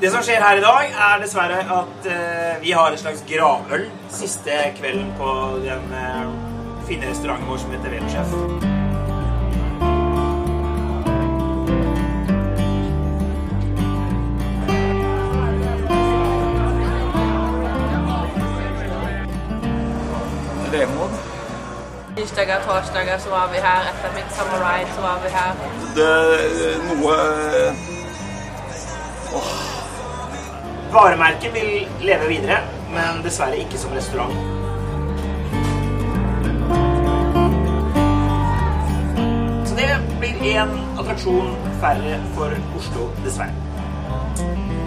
Det som skjer her i dag, er dessverre at uh, vi har et slags gravøl siste kvelden på den uh, fine restauranten vår som heter Velosjef. Tirsdager, torsdager så var vi her. Etter Midsummer Ride så var vi her. Det noe Varemerket vil leve videre, men dessverre ikke som restaurant. Så det blir én attraksjon færre for Oslo, dessverre.